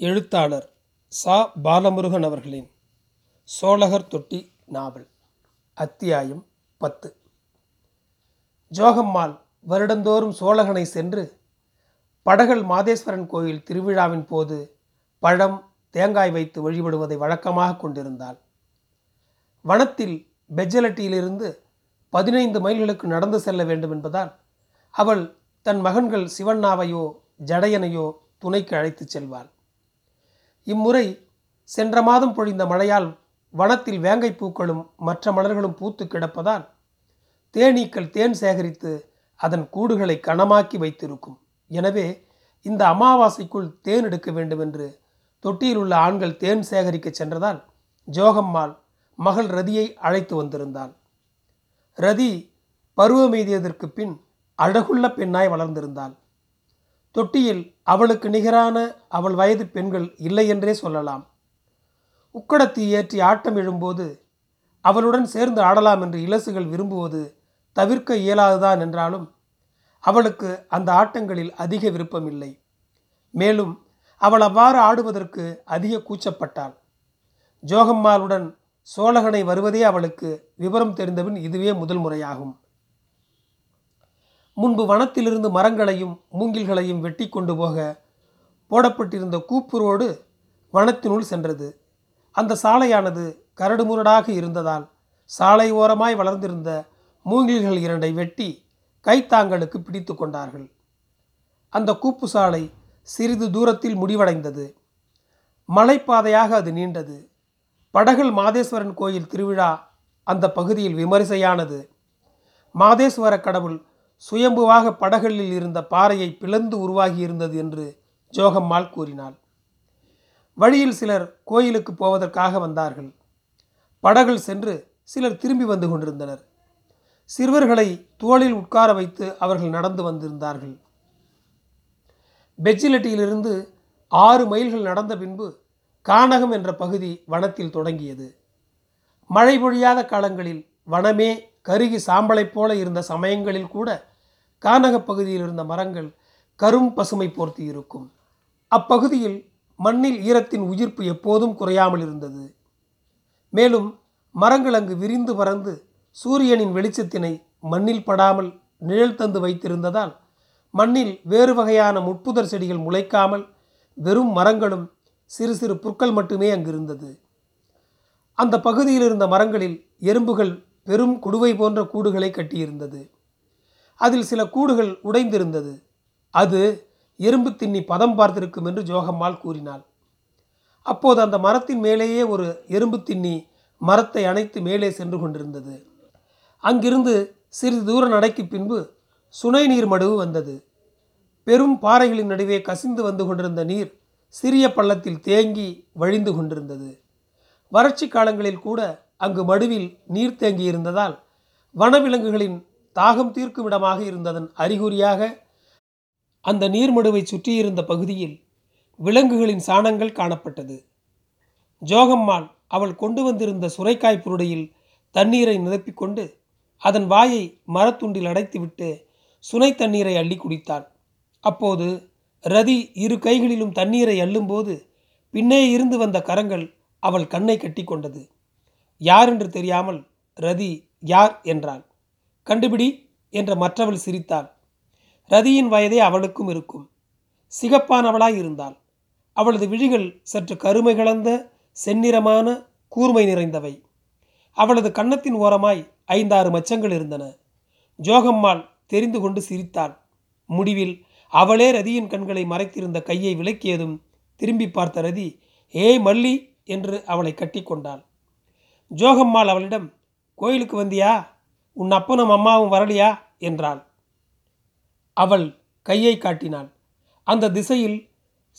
எழுத்தாளர் சா. பாலமுருகன் அவர்களின் சோழகர் தொட்டி நாவல் அத்தியாயம் பத்து. ஜோகம்மாள் வருடந்தோறும் சோழகனை சென்று படகல் மாதேஸ்வரன் கோயில் திருவிழாவின் போது பழம் தேங்காய் வைத்து வழிபடுவதை வழக்கமாக கொண்டிருந்தாள். வனத்தில் பெஜலட்டியிலிருந்து பதினைந்து மைல்களுக்கு நடந்து செல்ல வேண்டும் என்பதால் அவள் தன் மகன்கள் சிவண்ணாவையோ ஜடையனையோ துணைக்கு அழைத்துச் செல்வாள். இம்முறை சென்ற மாதம் பொழிந்த மழையால் வனத்தில் வேங்கை பூக்களும் மற்ற மலர்களும் பூத்து கிடப்பதால் தேனீக்கள் தேன் சேகரித்து அதன் கூடுகளை கனமாக்கி வைத்திருக்கும். எனவே இந்த அமாவாசைக்குள் தேன் எடுக்க வேண்டும் என்று தொட்டியில் உள்ள ஆண்கள் தேன் சேகரிக்க சென்றதால் ஜோகம்மாள் மகள் ரதியை அழைத்து வந்திருந்தாள். ரதி பருவமெய்தியதற்கு பின் அழகுள்ள பெண்ணாய் வளர்ந்திருந்தாள். தொட்டியில் அவளுக்கு நிகரான அவள் வயது பெண்கள் இல்லை என்றே சொல்லலாம். உக்கடத்தி ஏற்றி ஆட்டம் எழும்போது அவளுடன் சேர்ந்து ஆடலாம் என்று இலசுகள் விரும்புவது தவிர்க்க இயலாதுதான் என்றாலும் அவளுக்கு அந்த ஆட்டங்களில் அதிக விருப்பமில்லை. மேலும் அவள் அவ்வாறு ஆடுவதற்கு அதிக கூச்சப்பட்டாள். ஜோகம்மாளுடன் சோழகனை வருவதே அவளுக்கு விவரம் தெரிந்தபின் இதுவே முதல் முறையாகும். முன்பு வனத்திலிருந்து மரங்களையும் மூங்கில்களையும் வெட்டி கொண்டு போக போடப்பட்டிருந்த கூப்புரோடு வனத்தினுள் சென்றது. அந்த சாலையானது கரடுமுரடாக இருந்ததால் சாலை ஓரமாய் வளர்ந்திருந்த மூங்கில்கள் இரண்டை வெட்டி கைத்தாங்களுக்கு பிடித்து கொண்டார்கள். அந்த கூப்பு சாலை சிறிது தூரத்தில் முடிவடைந்தது. மலைப்பாதையாக அது நீண்டது. படகல் மாதேஸ்வரன் கோயில் திருவிழா அந்த பகுதியில் விமரிசையானது. மாதேஸ்வர கடவுள் சுயம்புவாக படகளில் இருந்த பாறையை பிளந்து உருவாகியிருந்தது என்று ஜோகம்மாள் கூறினாள். வழியில் சிலர் கோயிலுக்கு போவதற்காக வந்தார்கள். படகுகள் சென்று சிலர் திரும்பி வந்து கொண்டிருந்தனர். சிறுவர்களை தோளில் உட்கார வைத்து அவர்கள் நடந்து வந்திருந்தார்கள். பெஜிலட்டியிலிருந்து ஆறு மைல்கள் நடந்த பின்பு கானகம் என்ற பகுதி வனத்தில் தொடங்கியது. மழை பொழியாத காலங்களில் வனமே கருகி சாம்பலைப் போல இருந்த சமயங்களில் கூட கானகப் பகுதியில் இருந்த மரங்கள் கரும் பசுமை போர்த்தி இருக்கும். அப்பகுதியில் மண்ணில் ஈரத்தின் உயிர்ப்பு எப்போதும் குறையாமல் இருந்தது. மேலும் மரங்கள் அங்கு விரிந்து பறந்து சூரியனின் வெளிச்சத்தினை மண்ணில் படாமல் நிழல் தந்து வைத்திருந்ததால் மண்ணில் வேறு வகையான முட்புதர் செடிகள் முளைக்காமல் வெறும் மரங்களும் சிறு சிறு புற்கள் மட்டுமே அங்கு இருந்தது அந்த பகுதியில் இருந்த மரங்களில் எறும்புகள் பெரும் குடுவை போன்ற கூடுகளை கட்டியிருந்தது. அதில் சில கூடுகள் உடைந்திருந்தது. அது எறும்பு தின்னி பதம் பார்த்திருக்கும் என்று ஜோகம்மாள் கூறினாள். அப்போது அந்த மரத்தின் மேலேயே ஒரு எறும்பு தின்னி மரத்தை அணைத்து மேலே சென்று கொண்டிருந்தது. அங்கிருந்து சிறிது தூர நடைக்கு பின்பு சுனை நீர் மடுவு வந்தது. பெரும் பாறைகளின் நடுவே கசிந்து வந்து கொண்டிருந்த நீர் சிறிய பள்ளத்தில் தேங்கி வழிந்து கொண்டிருந்தது. வறட்சி காலங்களில் கூட அங்கு மடுவில் நீர் தேங்கி இருந்ததால் வனவிலங்குகளின் தாகம் தீர்க்கும் இடமாக இருந்ததன் அறிகுறியாக அந்த நீர்மடுவை சுற்றியிருந்த பகுதியில் விலங்குகளின் சாணங்கள் காணப்பட்டது. ஜோகம்மாள் அவள் கொண்டு வந்திருந்த சுரைக்காய் புருடையில் தண்ணீரை நிரப்பிக்கொண்டு அதன் வாயை மரத்துண்டில் அடைத்துவிட்டு சுனை தண்ணீரை அள்ளி குடித்தாள். அப்போது ரதி இரு கைகளிலும் தண்ணீரை அள்ளும்போது பின்னே இருந்து வந்த கரங்கள் அவள் கண்ணை கட்டி கொண்டது யார் என்று தெரியாமல் ரதி யார் என்றாள். கண்டுபிடி என்ற மற்றவள் சிரித்தாள். ரதியின் வயதே அவளுக்கும் இருக்கும். சிகப்பானவளாய் இருந்தாள். அவளது விழிகள் சற்று கருமை கலந்த செந்நிறமான கூர்மை நிறைந்தவை. அவளது கன்னத்தின் ஓரமாய் ஐந்தாறு மச்சங்கள் இருந்தன. ஜோகம்மாள் தெரிந்து கொண்டு சிரித்தாள். முடிவில் அவளே ரதியின் கண்களை மறைத்திருந்த கையை விலக்கியதும் திரும்பி பார்த்த ரதி ஏய் மல்லி என்று அவளை கட்டி கொண்டாள். ஜோகம்மாள் அவளிடம் கோயிலுக்கு வந்தியா? உன் அப்பனும் அம்மாவும் வரலையா? என்றாள். அவள் கையை காட்டினாள். அந்த திசையில்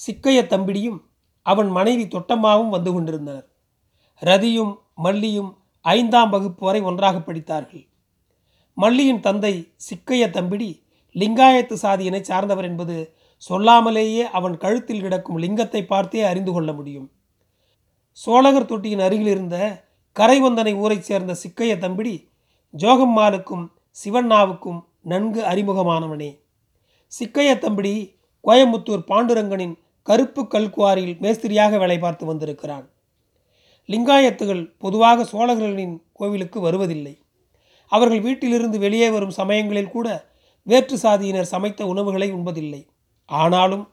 சிக்கைய தம்பிடியும் அவன் மனைவி தொட்டம்மாவும் வந்து கொண்டிருந்தனர். ரதியும் மல்லியும் ஐந்தாம் வகுப்பு வரை ஒன்றாக படித்தார்கள். மல்லியின் தந்தை சிக்கைய தம்பிடி லிங்காயத்து சாதியினை சார்ந்தவர் என்பது சொல்லாமலேயே அவன் கழுத்தில் கிடக்கும் லிங்கத்தை பார்த்தே அறிந்து கொள்ள முடியும். சோழகர் தொட்டியின் அருகில் இருந்த கரைவந்தனை ஊரைச் சேர்ந்த சிக்கைய தம்பிடி ஜோகம்மாளுக்கும் சிவண்ணாவுக்கும் நன்கு அறிமுகமானவனே. சிக்கைய தம்பிடி கோயம்புத்தூர் பாண்டுரங்கனின் கருப்பு கல்குவாரியில் மேஸ்திரியாக வேலை பார்த்து வந்திருக்கிறான் லிங்காயத்துகள் பொதுவாக சோழர்களின் கோவிலுக்கு வருவதில்லை. அவர்கள் வீட்டிலிருந்து வெளியே வரும் சமயங்களில் கூட வேற்று சாதியினர் சமைத்த உணவுகளை உண்பதில்லை. ஆனாலும்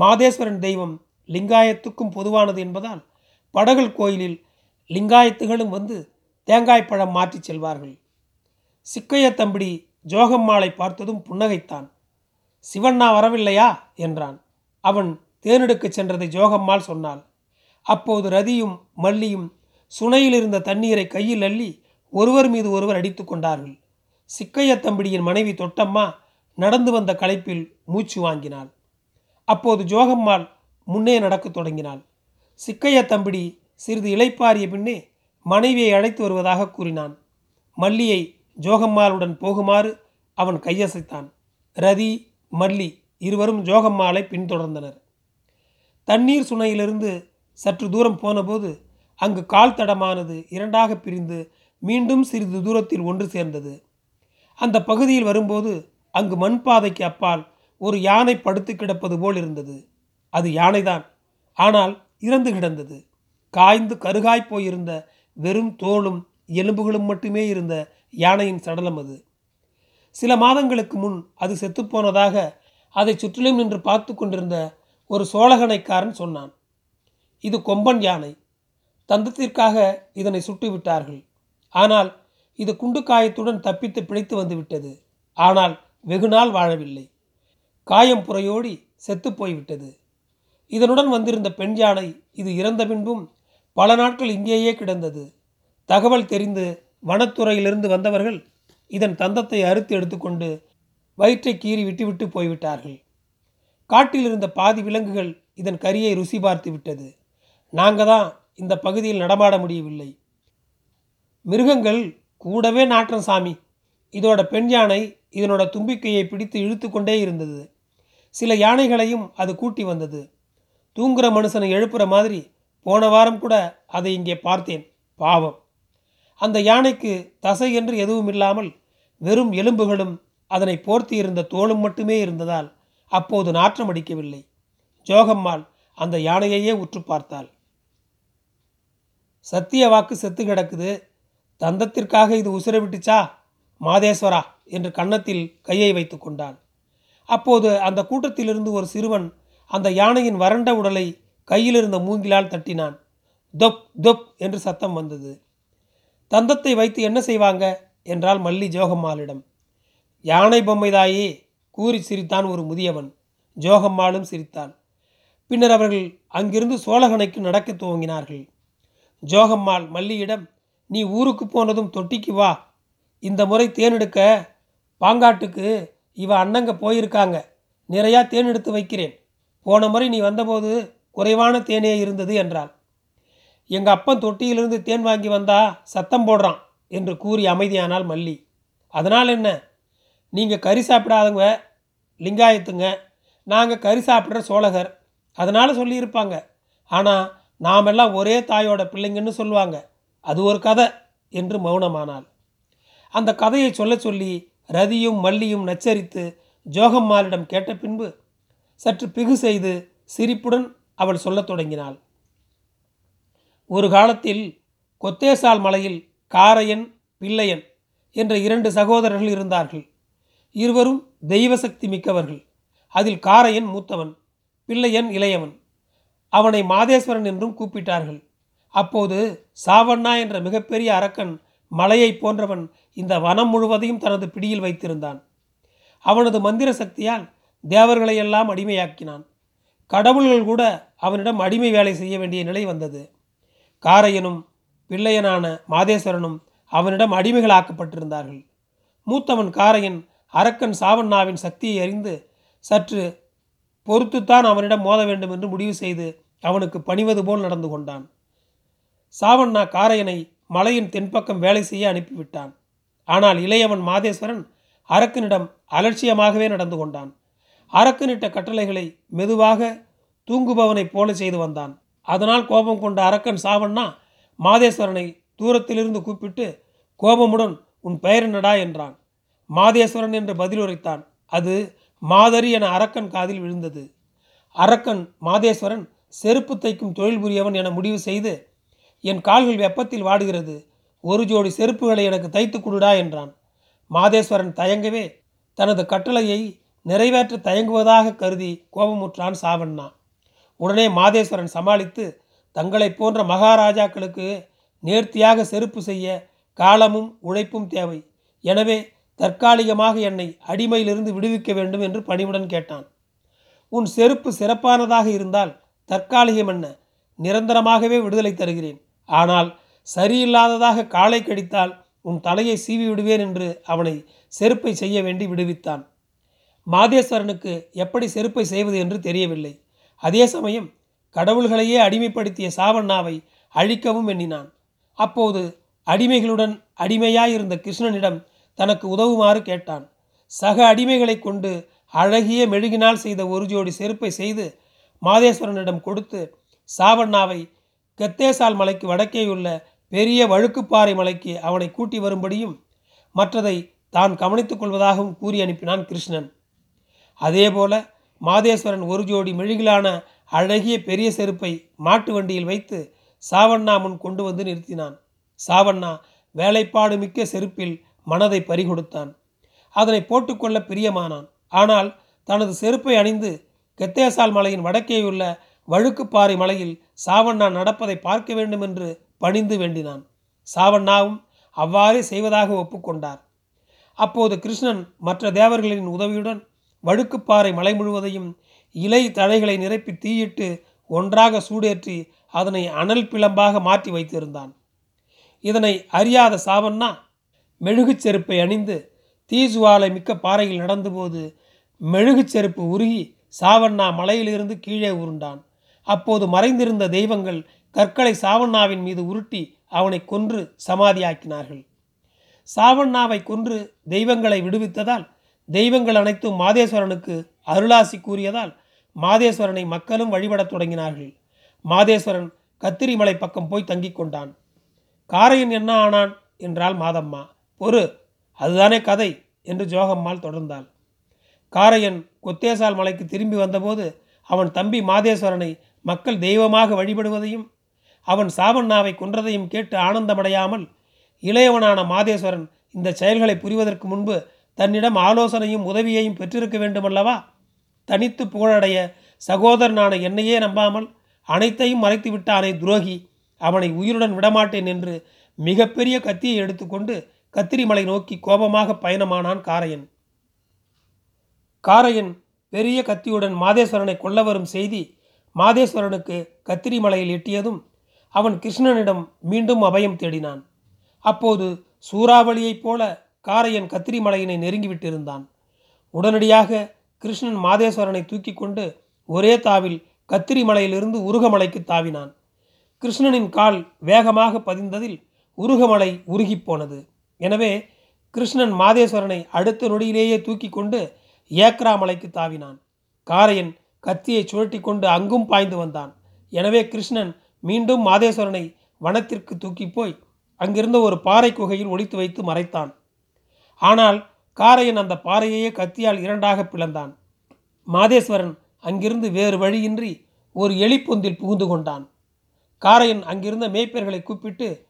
மாதேஸ்வரன் தெய்வம் லிங்காயத்துக்கும் பொதுவானது என்பதால் படகல் கோயிலில் லிங்காயத்துகளும் வந்து தேங்காய் பழம் மாற்றிச் செல்வார்கள். சிக்கைய தம்பி ஜோகம்மாளை பார்த்ததும் புன்னகைத்தான். சிவண்ணா வரவில்லையா? என்றான். அவன் தேனெடுக்கச் சென்றதை ஜோகம்மாள் சொன்னாள். அப்போது ரதியும் மல்லியும் சுனையில் இருந்த தண்ணீரை கையில் அள்ளி ஒருவர் மீது ஒருவர் அடித்து கொண்டார்கள். சிக்கைய தம்பியின் மனைவி தொட்டம்மா நடந்து வந்த களைப்பில் மூச்சு வாங்கினாள். அப்போது ஜோகம்மாள் முன்னே நடக்கத் தொடங்கினாள். சிக்கைய தம்பிடி சிறிது இளைப்பாரிய பின்னே மனைவியை அழைத்து வருவதாக கூறினான். மல்லியை ஜோகம்மாளுடன் போகுமாறு அவன் கையசைத்தான். ரதி மல்லி இருவரும் ஜோகம்மாளை பின்தொடர்ந்தனர். தண்ணீர் சுனையிலிருந்து சற்று தூரம் போனபோது அங்கு கால் தடமானது இரண்டாக பிரிந்து மீண்டும் சிறிது தூரத்தில் ஒன்று சேர்ந்தது. அந்த பகுதியில் வரும்போது அங்கு மண் பாதைக்கு அப்பால் ஒரு யானை படுத்து கிடப்பது போல் இருந்தது. அது யானைதான். ஆனால் இறந்து கிடந்தது. காய்ந்து கருகாய் போயிருந்த வெறும் தோளும் எலும்புகளும் மட்டுமே இருந்த யானையின் சடலம் அது. சில மாதங்களுக்கு முன் அது செத்துப்போனதாக அதை சுற்றிலும் நின்று பார்த்து கொண்டிருந்த ஒரு சோழகனைக்காரன் சொன்னான் இது கொம்பன் யானை. தந்தத்திற்காக இதனை சுட்டு விட்டார்கள். ஆனால் இது குண்டு காயத்துடன் தப்பித்து பிழைத்து வந்துவிட்டது ஆனால் வெகுநாள் வாழவில்லை. காயம் புறையோடி செத்து போய்விட்டது. இதனுடன் வந்திருந்த பெண் யானை இது இறந்த பின்பும் பல நாட்கள் இங்கேயே கிடந்தது. தகவல் தெரிந்து வனத்துறையிலிருந்து வந்தவர்கள் இதன் தந்தத்தை அறுத்து எடுத்துக்கொண்டு வயிற்றை கீறி விட்டுவிட்டு போய்விட்டார்கள். காட்டில் இருந்த பாதி விலங்குகள் இதன் கரியை ருசி பார்த்து விட்டது. நாங்கள் தான் இந்த பகுதியில் நடமாட முடியவில்லை. மிருகங்கள் கூடவே நாற்றம் சாமி. இதோட பெண் யானை இதனோட தும்பிக்கையை பிடித்து இழுத்து கொண்டே இருந்தது. சில யானைகளையும் அது கூட்டி வந்தது. தூங்குற மனுஷனை எழுப்புற மாதிரி போன வாரம் கூட அதை இங்கே பார்த்தேன். பாவம். அந்த யானைக்கு தசை என்று எதுவும் இல்லாமல் வெறும் எலும்புகளும் அதனை போர்த்தி இருந்த தோளும் மட்டுமே இருந்ததால் அப்போது நாற்றம் அடிக்கவில்லை. ஜோகம்மாள் அந்த யானையையே உற்று பார்த்தாள். சத்திய வாக்கு செத்து கிடக்குது. தந்தத்திற்காக இது உசுர விட்டுச்சா? மாதேஸ்வரா என்று கன்னத்தில் கையை வைத்து கொண்டான் அப்போது அந்த கூட்டத்திலிருந்து ஒரு சிறுவன் அந்த யானையின் வறண்ட உடலை கையில் இருந்த மூங்கிலால் தட்டினான். தொப் தொப் என்று சத்தம் வந்தது. தந்தத்தை வைத்து என்ன செய்வாங்க? என்றால் மல்லி ஜோகம்மாளிடம். யானை பொம்மைதாயே கூறி சிரித்தான் ஒரு முதியவன். ஜோகம்மாளும் சிரித்தான். பின்னர் அவர்கள் அங்கிருந்து சோழகனைக்கு நடக்க துவங்கினார்கள். ஜோகம்மாள் மல்லியிடம் நீ ஊருக்கு போனதும் தொட்டிக்கு வா. இந்த முறை தேனெடுக்க பாங்காட்டுக்கு இவ அண்ணங்க போயிருக்காங்க. நிறையா தேன் எடுத்து வைக்கிறேன். போன முறை நீ வந்தபோது குறைவான தேனே இருந்தது என்றாள் எங்கள் அப்பன் தொட்டியிலிருந்து தேன் வாங்கி வந்தா சத்தம் போடுறான் என்று கூறி அமைதியானால் மல்லி. அதனால் என்ன? நீங்கள் கறி சாப்பிடாதவங்க லிங்காயத்துங்க. நாங்கள் கறி சாப்பிட்ற சோழகர். அதனால் சொல்லியிருப்பாங்க. ஆனால் நாமெல்லாம் ஒரே தாயோட பிள்ளைங்கன்னு சொல்லுவாங்க. அது ஒரு கதை என்று மௌனமானாள். அந்த கதையை சொல்ல சொல்லி ரதியும் மல்லியும் நச்சரித்து ஜோகம்மாளிடம் கேட்ட பின்பு சற்று பிகு செய்து சிரிப்புடன் அவள் சொல்லத் தொடங்கினாள். ஒரு காலத்தில் கொத்தேசால் மலையில் காரையன் பிள்ளையன் என்ற இரண்டு சகோதரர்கள் இருந்தார்கள். இருவரும் தெய்வ சக்தி மிக்கவர்கள். அதில் காரையன் மூத்தவன் பிள்ளையன் இளையவன். அவனை மாதேஸ்வரன் என்றும் கூப்பிட்டார்கள். அப்போது சாவண்ணா என்ற மிகப்பெரிய அரக்கன் மலையை போன்றவன் இந்த வனம் முழுவதையும் தனது பிடியில் வைத்திருந்தான். அவனது மந்திர சக்தியால் தேவர்களையெல்லாம் அடிமையாக்கினான். கடவுள்கள் கூட அவனிடம் அடிமை வேலை செய்ய வேண்டிய நிலை வந்தது. காரையனும் பிள்ளையனான மாதேஸ்வரனும் அவனிடம் அடிமைகளாக்கப்பட்டிருந்தார்கள். மூத்தவன் காரையன் அரக்கன் சாவண்ணாவின் சக்தியை அறிந்து சற்று பொறுத்துத்தான் அவனிடம் மோத வேண்டும் என்று முடிவு செய்து அவனுக்கு பணிவது போல் நடந்து கொண்டான். சாவண்ணா காரையனை மலையின் தென்பக்கம் வேலை செய்ய அனுப்பிவிட்டான். ஆனால் இளையவன் மாதேஸ்வரன் அரக்கனிடம் அலட்சியமாகவே நடந்து கொண்டான். அரக்கனிட்ட கட்டளைகளை மெதுவாக தூங்குபவனைப் போல செய்து வந்தான். அதனால் கோபம் கொண்ட அரக்கன் சாவண்ணா மாதேஸ்வரனை தூரத்திலிருந்து கூப்பிட்டு கோபமுடன் உன் பெயர் என்னடா என்றான். மாதேஸ்வரன் என்று பதிலுரைத்தான் அது மாதரி என அரக்கன் காதில் விழுந்தது. அரக்கன் மாதேஸ்வரன் செருப்பு தைக்கும் தொழில் புரியவன் என முடிவு செய்து என் கால்கள் வெப்பத்தில் வாடுகிறது. ஒரு ஜோடி செருப்புகளை எனக்கு தைத்து கொடுடா என்றான். மாதேஸ்வரன் தயங்கவே தனது கட்டளையை நிறைவேற்ற தயங்குவதாக கருதி கோபமுற்றான் சாவண்ணா. உடனே மாதேஸ்வரன் சமாளித்து தங்களைப் போன்ற மகாராஜாக்களுக்கு நேர்த்தியாக செருப்பு செய்ய காலமும் உழைப்பும் தேவை. எனவே தற்காலிகமாக என்னை அடிமையிலிருந்து விடுவிக்க வேண்டும் என்று பணிவுடன் கேட்டான். உன் செருப்பு சிறப்பானதாக இருந்தால் தற்காலிகம் என்ன? நிரந்தரமாகவே விடுதலை தருகிறேன். ஆனால் சரியில்லாததாக காலை கடித்தால் உன் தலையை சீவி விடுவேன் என்று அவனை செருப்பை செய்ய வேண்டி விடுவித்தான். மாதேஸ்வரனுக்கு எப்படி செருப்பை செய்வது என்று தெரியவில்லை. அதே சமயம் கடவுள்களையே அடிமைப்படுத்திய சாவண்ணாவை அழிக்கவும் எண்ணினான். அப்போது அடிமைகளுடன் அடிமையாயிருந்த கிருஷ்ணனிடம் தனக்கு உதவுமாறு கேட்டான். சக அடிமைகளை கொண்டு அழகிய மெழுகினால் செய்த ஒரு ஜோடி செருப்பை செய்து மாதேஸ்வரனிடம் கொடுத்து சாவண்ணாவை கத்தேசால் மலைக்கு வடக்கேயுள்ள பெரிய வழுக்குப்பாறை மலைக்கு அவனை கூட்டி வரும்படியும் மற்றதை தான் கவனித்துக் கொள்வதாகவும் கூறி அனுப்பினான் கிருஷ்ணன். அதேபோல மாதேஸ்வரன் ஒரு ஜோடி மெழுகிலான அழகிய பெரிய செருப்பை மாட்டு வண்டியில் வைத்து சாவண்ணா முன் கொண்டு வந்து நிறுத்தினான். சாவண்ணா வேலைப்பாடு மிக்க செருப்பில் மனதை பறிகொடுத்தான். அதனை போட்டுக்கொள்ள பிரியமானான். ஆனால் தனது செருப்பை அணிந்து கெத்தேசால் மலையின் வடக்கேயுள்ள வழுக்குப்பாறை மலையில் சாவண்ணா நடப்பதை பார்க்க வேண்டும் என்று பணிந்து வேண்டினான். சாவண்ணாவும் அவ்வாறே செய்வதாக ஒப்புக்கொண்டார். அப்போது கிருஷ்ணன் மற்ற தேவர்களின் உதவியுடன் வழுக்குப்பாறை மலை முழுவதையும் இலை தழைகளை நிரப்பி தீயிட்டு ஒன்றாக சூடேற்றி அதனை அனல் பிளம்பாக மாற்றி வைத்திருந்தான். இதனை அறியாத சாவண்ணா மெழுகுச் செருப்பை அணிந்து தீசுவாலை மிக்க பாறையில் நடந்தபோது மெழுகுச் செருப்பு உருகி சாவண்ணா மலையிலிருந்து கீழே உருண்டான். அப்போது மறைந்திருந்த தெய்வங்கள் கற்களை சாவண்ணாவின் மீது உருட்டி அவனை கொன்று சமாதியாக்கினார்கள். சாவண்ணாவை கொன்று தெய்வங்களை விடுவித்ததால் தெய்வங்கள் அனைத்தும் மாதேஸ்வரனுக்கு அருளாசி கூறியதால் மாதேஸ்வரனை மக்களும் வழிபடத் தொடங்கினார்கள். மாதேஸ்வரன் கத்திரிமலை பக்கம் போய் தங்கிக் கொண்டான். காரையன் என்ன ஆனான் என்றாள் மாதம்மா பொறு அதுதானே கதை என்று ஜோகம்மாள் தொடர்ந்தாள். காரையன் கொத்தேசால் மலைக்கு திரும்பி வந்தபோது அவன் தம்பி மாதேஸ்வரனை மக்கள் தெய்வமாக வழிபடுவதையும் அவன் சாவண்ணாவை கொன்றதையும் கேட்டு ஆனந்தமடையாமல் இளையவனான மாதேஸ்வரன் இந்த செயல்களை புரிவதற்கு முன்பு தன்னிடம் ஆலோசனையும் உதவியையும் பெற்றிருக்க வேண்டுமல்லவா? தனித்து புகழடைய சகோதரனான என்னையே நம்பாமல் அனைத்தையும் மறைத்து விட்டானே துரோகி. அவனை உயிருடன் விடமாட்டேன் என்று மிகப்பெரிய கத்தியை எடுத்துக்கொண்டு கத்திரிமலை நோக்கி கோபமாக பயணமானான் காரையன். காரையன் பெரிய கத்தியுடன் மாதேஸ்வரனை கொல்ல வரும் செய்தி மாதேஸ்வரனுக்கு கத்திரிமலையில் எட்டியதும் அவன் கிருஷ்ணனிடம் மீண்டும் அபயம் தேடினான். அப்போது சூறாவளியைப் போல காரையன் கத்திரிமலையினை நெருங்கிவிட்டிருந்தான் உடனடியாக கிருஷ்ணன் மாதேஸ்வரனை தூக்கி கொண்டு ஒரே தாவில் கத்திரிமலையிலிருந்து உருகமலைக்கு தாவினான். கிருஷ்ணனின் கால் வேகமாக பதிந்ததில் உருகமலை உருகிப்போனது எனவே கிருஷ்ணன் மாதேஸ்வரனை அடுத்த நொடியிலேயே தூக்கி கொண்டு ஏக்ரா மலைக்கு தாவினான். காரையன் கத்தியை சுழட்டி கொண்டு அங்கும் பாய்ந்து வந்தான். எனவே கிருஷ்ணன் மீண்டும் மாதேஸ்வரனை வனத்திற்கு தூக்கி போய் அங்கிருந்த ஒரு பாறை குகையில் ஒழித்து வைத்து மறைத்தான். ஆனால் காரையன் அந்த பாறையையே கத்தியால் இரண்டாக பிளந்தான். மாதேஸ்வரன் அங்கிருந்து வேறு வழியின்றி ஒரு எலிப்பொந்தில் புகுந்து கொண்டான். காரையன் அங்கிருந்த மேய்ப்பர்களை கூப்பிட்டு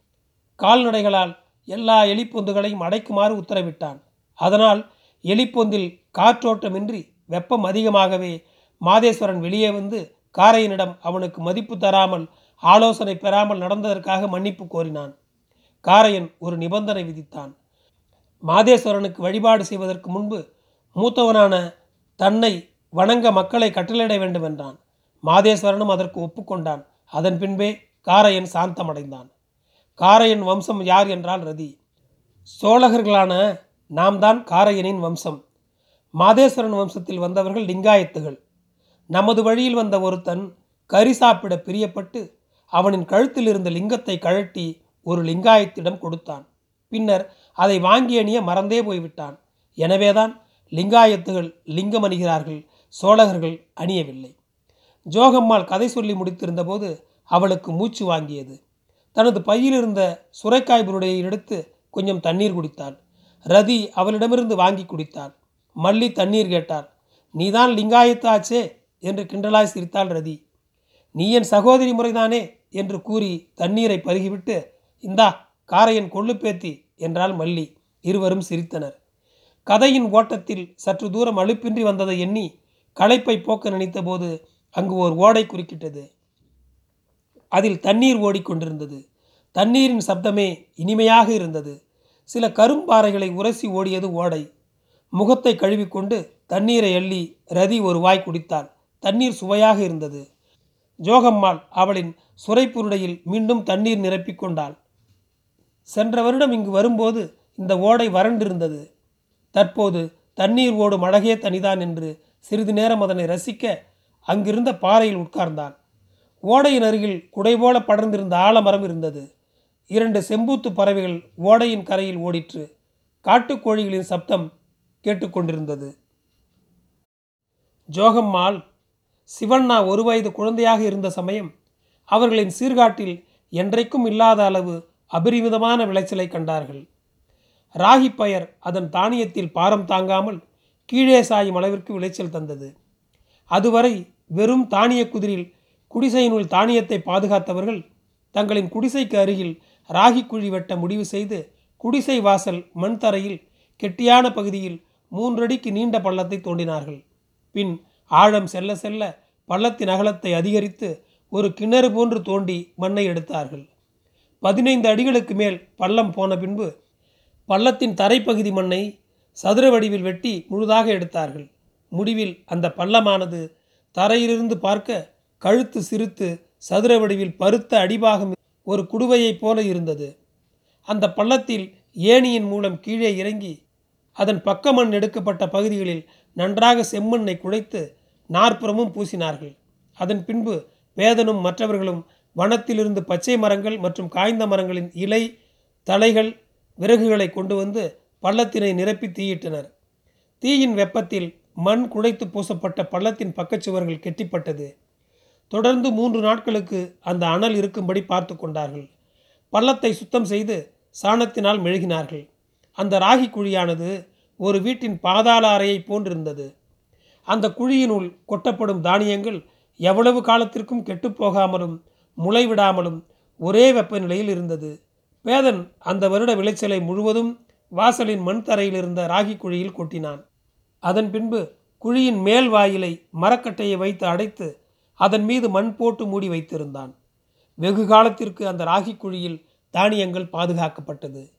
கால்நடைகளால் எல்லா எலிப்பொந்துகளையும் அடைக்குமாறு உத்தரவிட்டான். அதனால் எலிப்பொந்தில் காற்றோட்டமின்றி வெப்பம் அதிகமாகவே மாதேஸ்வரன் வெளியே வந்து காரையனிடம் அவனுக்கு மதிப்பு தராமல் ஆலோசனை பெறாமல் நடந்ததற்காக மன்னிப்பு கோரினான். காரையன் ஒரு நிபந்தனை விதித்தான். மாதேஸ்வரனுக்கு வழிபாடு செய்வதற்கு முன்பு மூத்தவனான தன்னை வணங்க மக்களை கட்டளையிட வேண்டும் என்றான் மாதேஸ்வரனும் அதற்கு ஒப்புக்கொண்டான். அதன் பின்பே காரையன் சாந்தமடைந்தான். காரையன் வம்சம் யார் என்றால் ரதி. சோழகர்களான நாம் தான் காரையனின் வம்சம். மாதேஸ்வரன் வம்சத்தில் வந்தவர்கள் லிங்காயத்துகள். நமது வழியில் வந்த ஒருத்தன் கறி சாப்பிட பிரியப்பட்டு அவனின் கழுத்தில் இருந்த லிங்கத்தை கழட்டி ஒரு லிங்காயத்திடம் கொடுத்தான். பின்னர் அதை வாங்கி அணிய மறந்தே போய்விட்டான். எனவேதான் லிங்காயத்துகள் லிங்கம் அணிகிறார்கள் சோழகர்கள் அணியவில்லை. ஜோகம்மாள் கதை சொல்லி முடித்திருந்தபோது அவளுக்கு மூச்சு வாங்கியது. தனது பையில் இருந்த சுரைக்காய் புருடையை எடுத்து கொஞ்சம் தண்ணீர் குடித்தாள். ரதி அவளிடமிருந்து வாங்கி குடித்தாள். மல்லி தண்ணீர் கேட்டாள். நீதான் லிங்காயத்தாச்சே? என்று கிண்டலாய் சிரித்தாள் ரதி. நீ என் சகோதரி முறைதானே? என்று கூறி தண்ணீரை பருகிவிட்டு இந்தா காரையன் கொள்ளுப்பேத்தி என்றாள் மல்லி. இருவரும் சிரித்தனர். கதையின் ஓட்டத்தில் சற்று தூரம் அழுப்பின்றி வந்ததை எண்ணி களைப்பை போக்க நினைத்தபோது அங்கு ஓர் ஓடை குறுக்கிட்டது. அதில் தண்ணீர் ஓடிக்கொண்டிருந்தது. தண்ணீரின் சப்தமே இனிமையாக இருந்தது. சில கரும்பாறைகளை உரசி ஓடியது ஓடை. முகத்தை கழுவிக்கொண்டு தண்ணீரை அள்ளி ரதி ஒரு வாய் குடித்தாள். தண்ணீர் சுவையாக இருந்தது. ஜோகம்மாள் அவளின் சுரைப்புருடையில் மீண்டும் தண்ணீர் நிரப்பிக் கொண்டாள் சென்ற வருடம் இங்கு வரும்போது இந்த ஓடை வறண்டிருந்தது. தற்போது தண்ணீர் ஓடும் அழகே தனிதான் என்று சிறிது நேரம் அதனை ரசிக்க அங்கிருந்த பாறையில் உட்கார்ந்தான். ஓடையின் அருகில் குடைபோல படர்ந்திருந்த ஆலமரம் இருந்தது. இரண்டு செம்பூத்து பறவைகள் ஓடையின் கரையில் ஓடிற்று. காட்டுக்கோழிகளின் சப்தம் கேட்டுக்கொண்டிருந்தது. ஜோகம்மாள் சிவண்ணா ஒரு வயது குழந்தையாக இருந்த சமயம் அவர்களின் சீர்காட்டில் என்றைக்கும் இல்லாத அளவு அபரிமிதமான விளைச்சலை கண்டார்கள். ராகி பயர் அதன் தானியத்தில் பாரம் தாங்காமல் கீழே சாயும் அளவிற்கு விளைச்சல் தந்தது. அதுவரை வெறும் தானிய குதிரில் குடிசையினுள் தானியத்தை பாதுகாத்தவர்கள் தங்களின் குடிசைக்கு அருகில் ராகி குழி வெட்ட முடிவு செய்து குடிசை வாசல் மண் தரையில் கெட்டியான பகுதியில் மூன்றடிக்கு நீண்ட பள்ளத்தை தோண்டினார்கள். பின் ஆழம் செல்ல செல்ல பள்ளத்தின் அகலத்தை அதிகரித்து ஒரு கிணறு போன்று தோண்டி மண்ணை எடுத்தார்கள். பதினைந்து அடிகளுக்கு மேல் பள்ளம் போன பின்பு பள்ளத்தின் தரைப்பகுதி மண்ணை சதுர வடிவில் வெட்டி முழுதாக எடுத்தார்கள். முடிவில் அந்த பள்ளமானது தரையிலிருந்து பார்க்க கழுத்து சிறுத்து சதுர வடிவில் பருத்த அடிபாகம் ஒரு குடுவையைப் போல இருந்தது. அந்த பள்ளத்தில் ஏணியின் மூலம் கீழே இறங்கி அதன் பக்கமண் எடுக்கப்பட்ட பகுதிகளில் நன்றாக செம்மண்ணை குழைத்து நாற்புறமும் பூசினார்கள். அதன் பின்பு வேதனும் மற்றவர்களும் வனத்திலிருந்து பச்சை மரங்கள் மற்றும் காய்ந்த மரங்களின் இலை தலைகள் விறகுகளை கொண்டு வந்து பள்ளத்தினை நிரப்பி தீயிட்டனர். தீயின் வெப்பத்தில் மண் குடைத்து பூசப்பட்ட பள்ளத்தின் பக்கச்சுவர்கள் கெட்டிப்பட்டது. தொடர்ந்து மூன்று நாட்களுக்கு அந்த அனல் இருக்கும்படி பார்த்து கொண்டார்கள். பள்ளத்தை சுத்தம் செய்து சாணத்தினால் மெழுகினார்கள். அந்த ராகி குழியானது ஒரு வீட்டின் பாதாள அறையை போன்றிருந்தது. அந்த குழியினுள் கொட்டப்படும் தானியங்கள் எவ்வளவு காலத்திற்கும் கெட்டுப்போகாமலும் முளைவிடாமலும் ஒரே வெப்பநிலையில் இருந்தது. வேதன் அந்த வருட விளைச்சலை முழுவதும் வாசலின் மண் தரையில் இருந்த ராகி குழியில் கொட்டினான். அதன் பின்பு குழியின் மேல் வாயிலை மரக்கட்டையை வைத்து அடைத்து அதன் மீது மண் போட்டு மூடி வைத்திருந்தான். வெகு காலத்திற்கு அந்த ராகி குழியில் தானியங்கள் பாதுகாக்கப்பட்டது.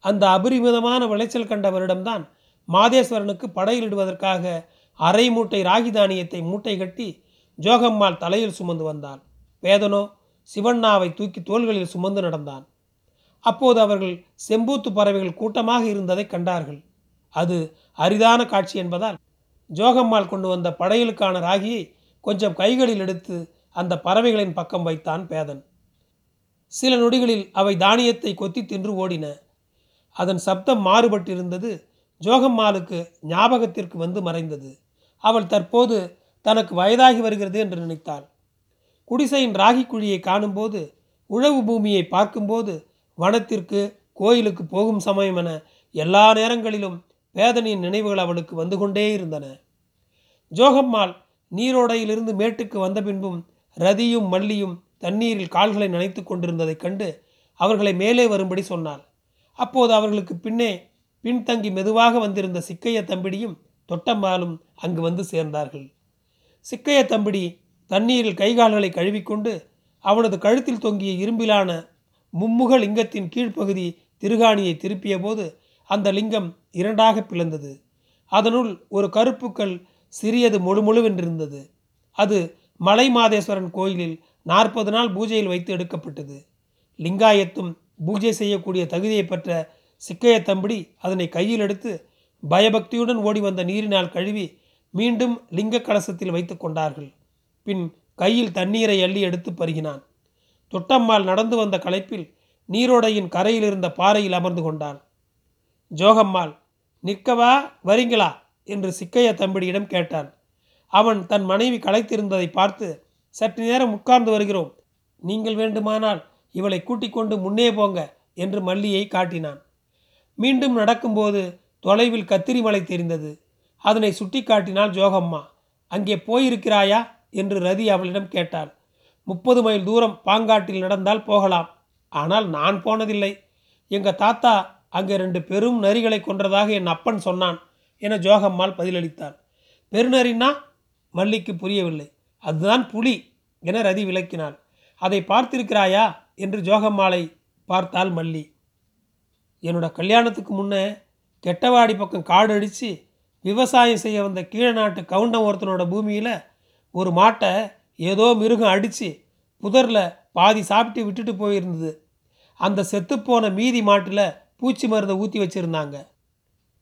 அந்த அபரிமிதமான விளைச்சல் கண்ட வருடம்தான் மாதேஸ்வரனுக்கு படையிலிடுவதற்காக அரை மூட்டை ராகி தானியத்தை மூட்டை கட்டி ஜோகம்மாள் தலையில் சுமந்து வந்தாள். வேதனோ சிவண்ணாவை தூக்கி தோள்களில் சுமந்து நடந்தான். அப்போது அவர்கள் செம்பூத்து பறவைகள் கூட்டமாக இருந்ததை கண்டார்கள். அது அரிதான காட்சி என்பதால் ஜோகம்மாள் கொண்டு வந்த படையலுக்கான ராகியை கொஞ்சம் கைகளில் எடுத்து அந்த பறவைகளின் பக்கம் வைத்தான் பேதன். சில நொடிகளில் அவை தானியத்தை கொத்தி தின்று ஓடின. அதன் சப்தம் மாறுபட்டிருந்தது. ஜோகம்மாளுக்கு ஞாபகத்திற்கு வந்து மறைந்தது. அவள் தற்போது தனக்கு வயதாகி வருகிறது என்று நினைத்தாள். குடிசையின் ராகி குழியை காணும்போது உழவு பூமியை பார்க்கும்போது வனத்திற்கு கோயிலுக்கு போகும் சமயம் என எல்லா நேரங்களிலும் வேதனையின் நினைவுகள் அவளுக்கு வந்து கொண்டே இருந்தன. ஜோகம்மாள் நீரோடையிலிருந்து மேட்டுக்கு வந்த பின்பும் ரதியும் மல்லியும் தண்ணீரில் கால்களை நனைத்து கொண்டிருந்ததைக் கண்டு அவர்களை மேலே வரும்படி சொன்னாள். அப்போது அவர்களுக்கு பின்னே பின்தங்கி மெதுவாக வந்திருந்த சிக்கைய தம்பிடியும் தொட்டம்மாளும் அங்கு வந்து சேர்ந்தார்கள். சிக்கைய தம்பிடி தண்ணீரில் கைகால்களை கழுவிக்கொண்டு அவனது கழுத்தில் தொங்கிய இரும்பிலான மும்முக லிங்கத்தின் கீழ்ப்பகுதி திருகாணியை திருப்பிய போது அந்த லிங்கம் இரண்டாக பிளந்தது. அதனுள் ஒரு கருப்புக்கள் சிறியது முழுமுழுவென்றிருந்தது. அது மலை மாதேஸ்வரன் கோயிலில் நாற்பது நாள் பூஜையில் வைத்து எடுக்கப்பட்டது. லிங்காயத்தும் பூஜை செய்யக்கூடிய தகுதியை பெற்ற சிக்கைய தம்படி அதனை கையில் எடுத்து பயபக்தியுடன் ஓடி வந்த நீரினால் கழுவி மீண்டும் லிங்க கலசத்தில் வைத்து கொண்டார்கள். பின் கையில் தண்ணீரை அள்ளி எடுத்து பருகினான். தொட்டம்மாள் நடந்து வந்த களைப்பில் நீரோடையின் கரையில் இருந்த பாறையில் அமர்ந்து கொண்டான் ஜோகம்மாள் நிற்கவா வரீங்களா? என்று சிக்கைய தம்பிடியிடம் கேட்டான். அவன் தன் மனைவி களைத்திருந்ததை பார்த்து சற்று நேரம் உட்கார்ந்து வருகிறோம். நீங்கள் வேண்டுமானால் இவளை கூட்டிக் கொண்டு முன்னே போங்க என்று மல்லியை காட்டினான். மீண்டும் நடக்கும்போது தொலைவில் கத்திரி மலை தெரிந்தது. அதனை சுட்டி காட்டினாள் ஜோகம்மா. அங்கே போயிருக்கிறாயா? என்று ரதி அவளிடம் கேட்டாள். முப்பது மைல் தூரம் பாங்காட்டில் நடந்தால் போகலாம். ஆனால் நான் போனதில்லை. எங்கள் தாத்தா அங்கே ரெண்டு பெரும் நரிகளை கொன்றதாக என் அப்பன் சொன்னான் என ஜோகம்மாள் பதிலளித்தார் பெருநரின்னா மல்லிக்கு புரியவில்லை. அதுதான் புலி என ரதி விளக்கினாள். அதை பார்த்திருக்கிறாயா என்று ஜோகம்மாளை பார்த்தாள் மல்லி. என்னோட கல்யாணத்துக்கு முன்னே கெட்டவாடி பக்கம் காடு அடித்து விவசாயம் செய்ய வந்த கீழ நாட்டு கவுண்டம் ஒருத்தனோட பூமியில் ஒரு மாட்டை ஏதோ மிருகம் அடித்து புதரில் பாதி சாப்பிட்டு விட்டுட்டு போயிருந்தது. அந்த செத்துப்போன மீதி மாட்டில் பூச்சி மருந்தை ஊற்றி வச்சுருந்தாங்க.